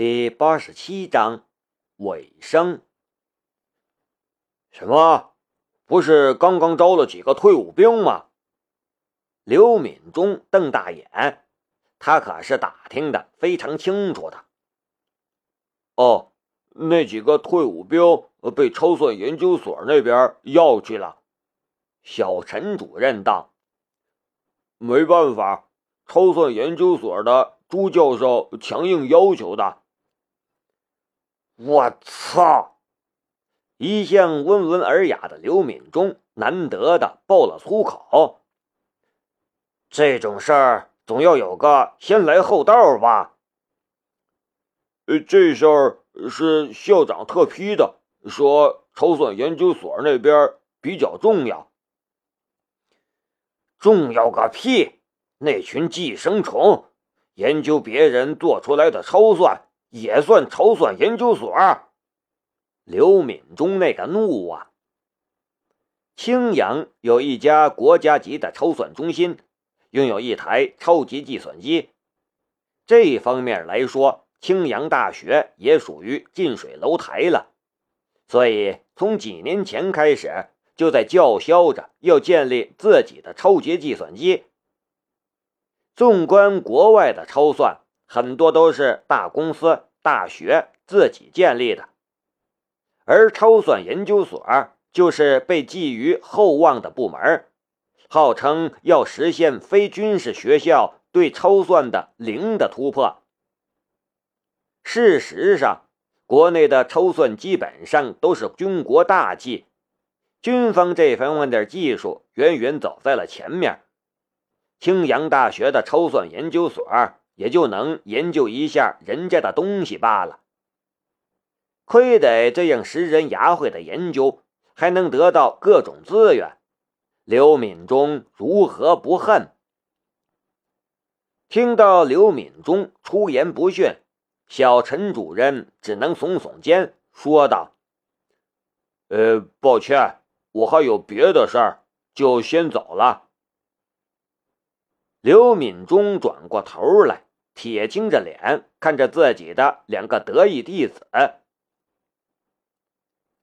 第八十七章尾声。什么？不是刚刚招了几个退伍兵吗？刘敏忠瞪大眼，他可是打听的非常清楚的。哦，那几个退伍兵被超算研究所那边要去了。小陈主任道：“没办法，超算研究所的朱教授强硬要求的。”我操！一向温文尔雅的刘敏忠难得的爆了粗口。这种事儿总要有个先来后到吧？呃，这事儿是校长特批的，说筹算研究所那边比较重要。重要个屁！那群寄生虫研究别人做出来的超算。也算筹算研究所。刘敏忠那个怒啊！青阳有一家国家级的筹算中心，拥有一台超级计算机。这方面来说，青阳大学也属于近水楼台了。所以从几年前开始，就在叫嚣着要建立自己的超级计算机。纵观国外的超算。很多都是大公司、大学自己建立的，而超算研究所就是被寄予厚望的部门，号称要实现非军事学校对超算的零的突破。事实上，国内的超算基本上都是军国大计，军方这方面的技术远远走在了前面。青阳大学的超算研究所。也就能研究一下人家的东西罢了。亏得这样识人牙慧的研究，还能得到各种资源。刘敏忠如何不恨？听到刘敏忠出言不逊，小陈主任只能耸耸肩，说道：“呃，抱歉，我还有别的事儿，就先走了。”刘敏忠转过头来。铁青着脸看着自己的两个得意弟子。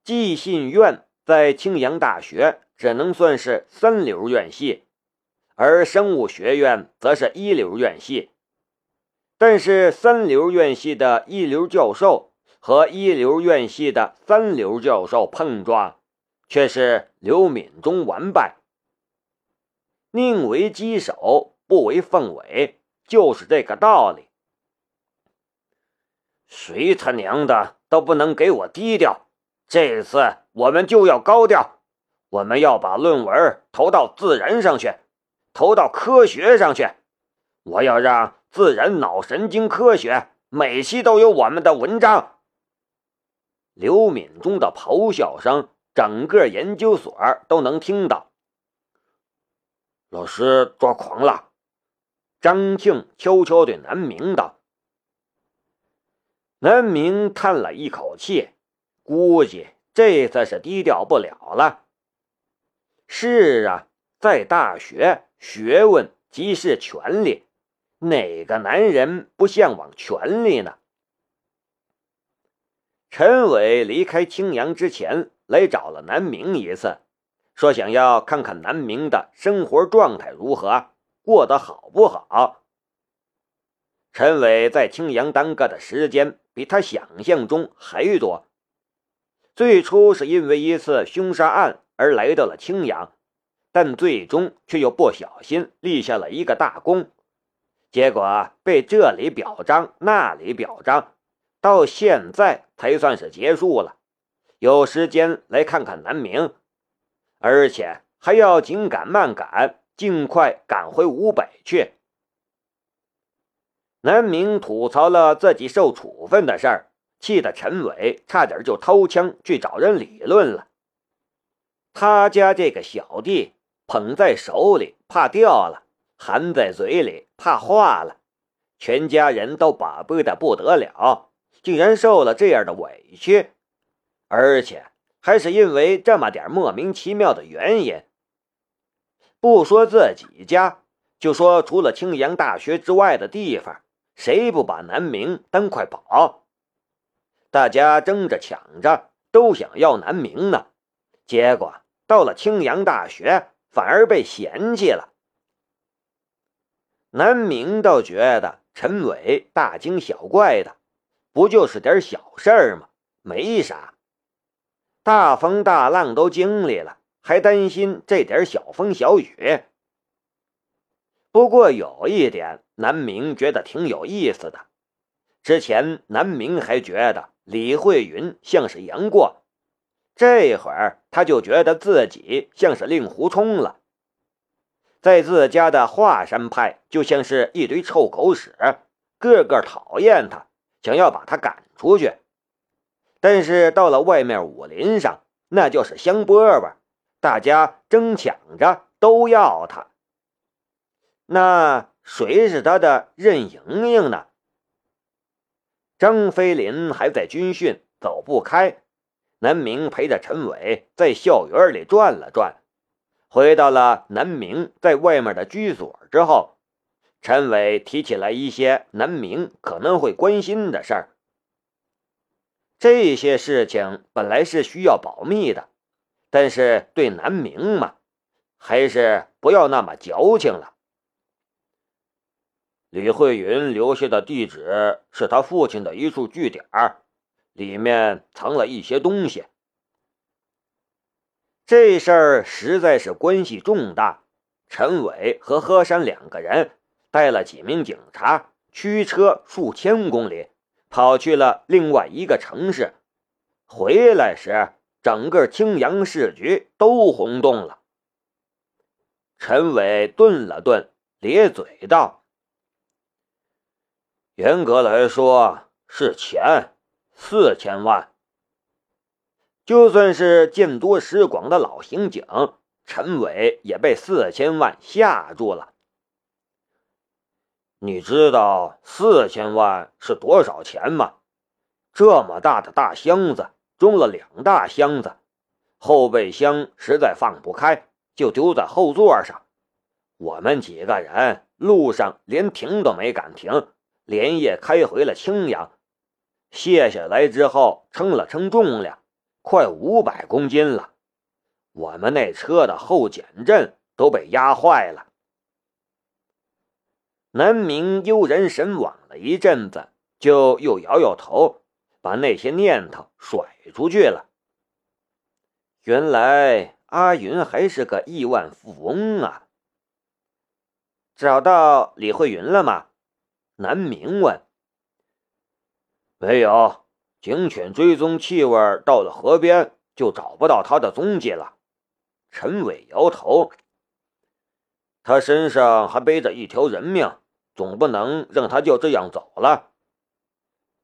寄信院在青阳大学只能算是三流院系，而生物学院则是一流院系。但是三流院系的一流教授和一流院系的三流教授碰撞，却是刘敏中完败。宁为鸡首，不为凤尾。就是这个道理。谁他娘的都不能给我低调！这次我们就要高调，我们要把论文投到《自然》上去，投到科学上去。我要让《自然》脑神经科学每期都有我们的文章。刘敏中的咆哮声，整个研究所都能听到。老师抓狂了。张庆悄悄对南明道：“南明叹了一口气，估计这次是低调不了了。是啊，在大学，学问即是权力，哪个男人不向往权力呢？”陈伟离开青阳之前，来找了南明一次，说想要看看南明的生活状态如何。过得好不好？陈伟在青阳耽搁的时间比他想象中还多。最初是因为一次凶杀案而来到了青阳，但最终却又不小心立下了一个大功，结果被这里表彰那里表彰，到现在才算是结束了。有时间来看看南明，而且还要紧赶慢赶。尽快赶回吴北去。南明吐槽了自己受处分的事儿，气得陈伟差点就掏枪去找人理论了。他家这个小弟捧在手里怕掉了，含在嘴里怕化了，全家人都宝贝的不得了，竟然受了这样的委屈，而且还是因为这么点莫名其妙的原因。不说自己家，就说除了青阳大学之外的地方，谁不把南明当块宝？大家争着抢着，都想要南明呢。结果到了青阳大学，反而被嫌弃了。南明倒觉得陈伟大惊小怪的，不就是点小事儿吗？没啥。大风大浪都经历了，还担心这点小风小雨？不过有一点，南明觉得挺有意思的。之前南明还觉得李慧云像是杨过，这会儿他就觉得自己像是令狐冲了。在自家的华山派，就像是一堆臭狗屎，个个讨厌他，想要把他赶出去。但是到了外面武林上，那就是香饽饽，大家争抢着都要他。那谁是他的任盈盈呢？张飞林还在军训，走不开。南明陪着陈伟在校园里转了转，回到了南明在外面的居所之后，陈伟提起来一些南明可能会关心的事儿。这些事情本来是需要保密的，但是对南明嘛，还是不要那么矫情了。李慧云留下的地址是他父亲的一处据点，里面藏了一些东西。这事儿实在是关系重大。陈伟和何山两个人带了几名警察，驱车数千公里，跑去了另外一个城市。回来时，整个青阳市局都轰动了。陈伟顿了顿，咧嘴道。严格来说是钱，四千万。就算是见多识广的老刑警陈伟，也被四千万吓住了。你知道四千万是多少钱吗？这么大的大箱子装了两大箱子，后备箱实在放不开，就丢在后座上。我们几个人路上连停都没敢停。连夜开回了青阳，卸下来之后称了称重量，快五百公斤了。我们那车的后减震都被压坏了。南明悠然神往了一阵子，就又摇摇头，把那些念头甩出去了。原来阿云还是个亿万富翁啊！找到李慧云了吗？南明问：“没有，警犬追踪气味到了河边，就找不到他的踪迹了。”陈伟摇头：“他身上还背着一条人命，总不能让他就这样走了。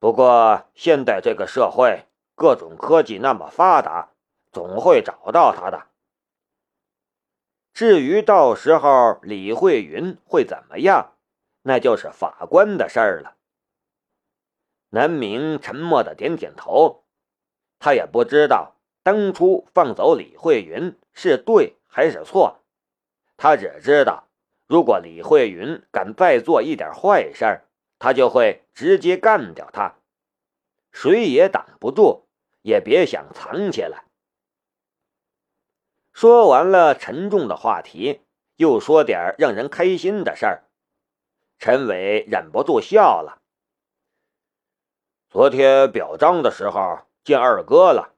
不过现在这个社会，各种科技那么发达，总会找到他的。至于到时候李慧云会怎么样？”那就是法官的事儿了。南明沉默的点点头，他也不知道当初放走李慧云是对还是错，他只知道，如果李慧云敢再做一点坏事，他就会直接干掉他，谁也挡不住，也别想藏起来。说完了沉重的话题，又说点让人开心的事儿。陈伟忍不住笑了。昨天表彰的时候见二哥了，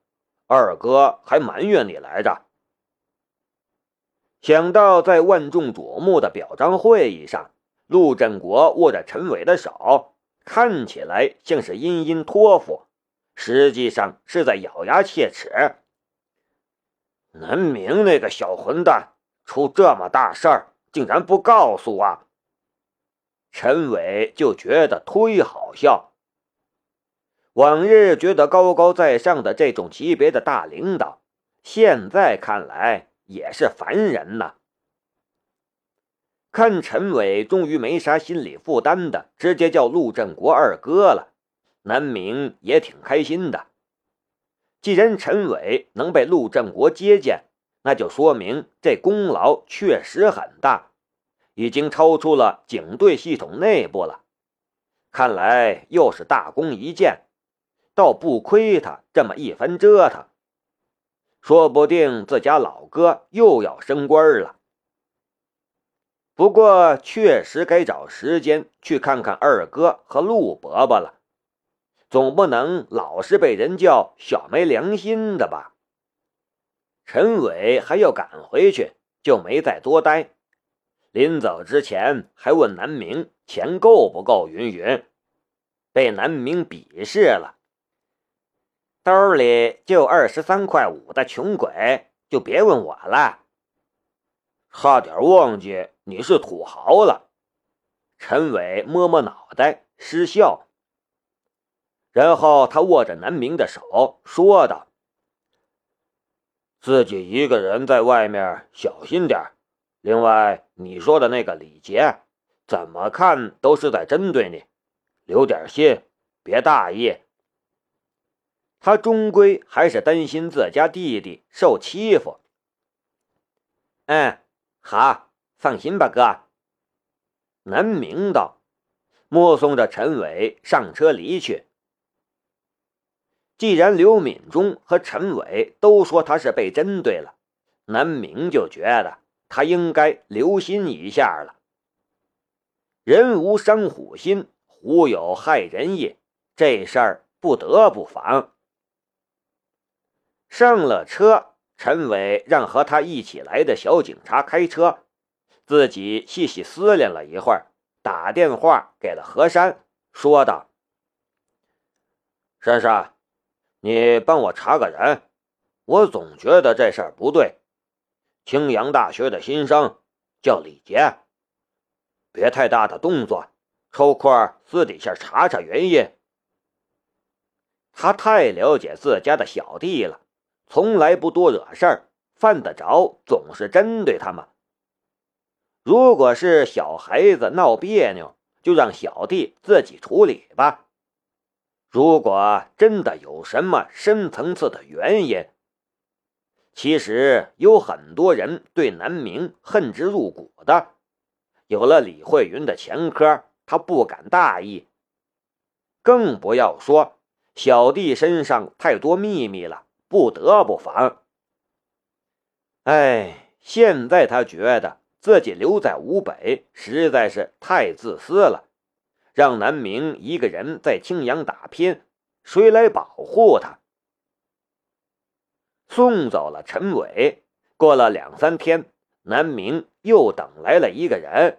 二哥还埋怨你来着。想到在万众瞩目的表彰会议上，陆振国握着陈伟的手，看起来像是殷殷托付，实际上是在咬牙切齿。南明那个小混蛋，出这么大事儿，竟然不告诉我！陈伟就觉得忒好笑。往日觉得高高在上的这种级别的大领导，现在看来也是凡人呐。看陈伟终于没啥心理负担的，直接叫陆振国二哥了，南明也挺开心的。既然陈伟能被陆振国接见，那就说明这功劳确实很大。已经超出了警队系统内部了，看来又是大功一件。倒不亏他这么一番折腾，说不定自家老哥又要升官了。不过，确实该找时间去看看二哥和陆伯伯了，总不能老是被人叫小没良心的吧？陈伟还要赶回去，就没再多待。临走之前，还问南明钱够不够，云云，被南明鄙视了。兜里就二十三块五的穷鬼，就别问我了。差点忘记你是土豪了。陈伟摸摸脑袋，失笑。然后他握着南明的手，说道：“自己一个人在外面小心点另外，你说的那个李杰，怎么看都是在针对你，留点心，别大意。他终归还是担心自家弟弟受欺负。嗯。”好，放心吧，哥。南明道，目送着陈伟上车离去。既然刘敏忠和陈伟都说他是被针对了，南明就觉得他应该留心一下了。人无伤虎心，虎有害人意，这事儿不得不防。上了车。陈伟让和他一起来的小警察开车，自己细细思量了一会儿，打电话给了何山，说道：“珊珊，你帮我查个人，我总觉得这事儿不对。青阳大学的新生叫李杰，别太大的动作，抽空私底下查查原因。他太了解自家的小弟了。”从来不多惹事儿，犯得着总是针对他吗？如果是小孩子闹别扭，就让小弟自己处理吧。如果真的有什么深层次的原因，其实有很多人对南明恨之入骨的。有了李慧云的前科，他不敢大意，更不要说小弟身上太多秘密了。不得不防。哎，现在他觉得自己留在吴北实在是太自私了，让南明一个人在青阳打拼，谁来保护他？送走了陈伟，过了两三天，南明又等来了一个人。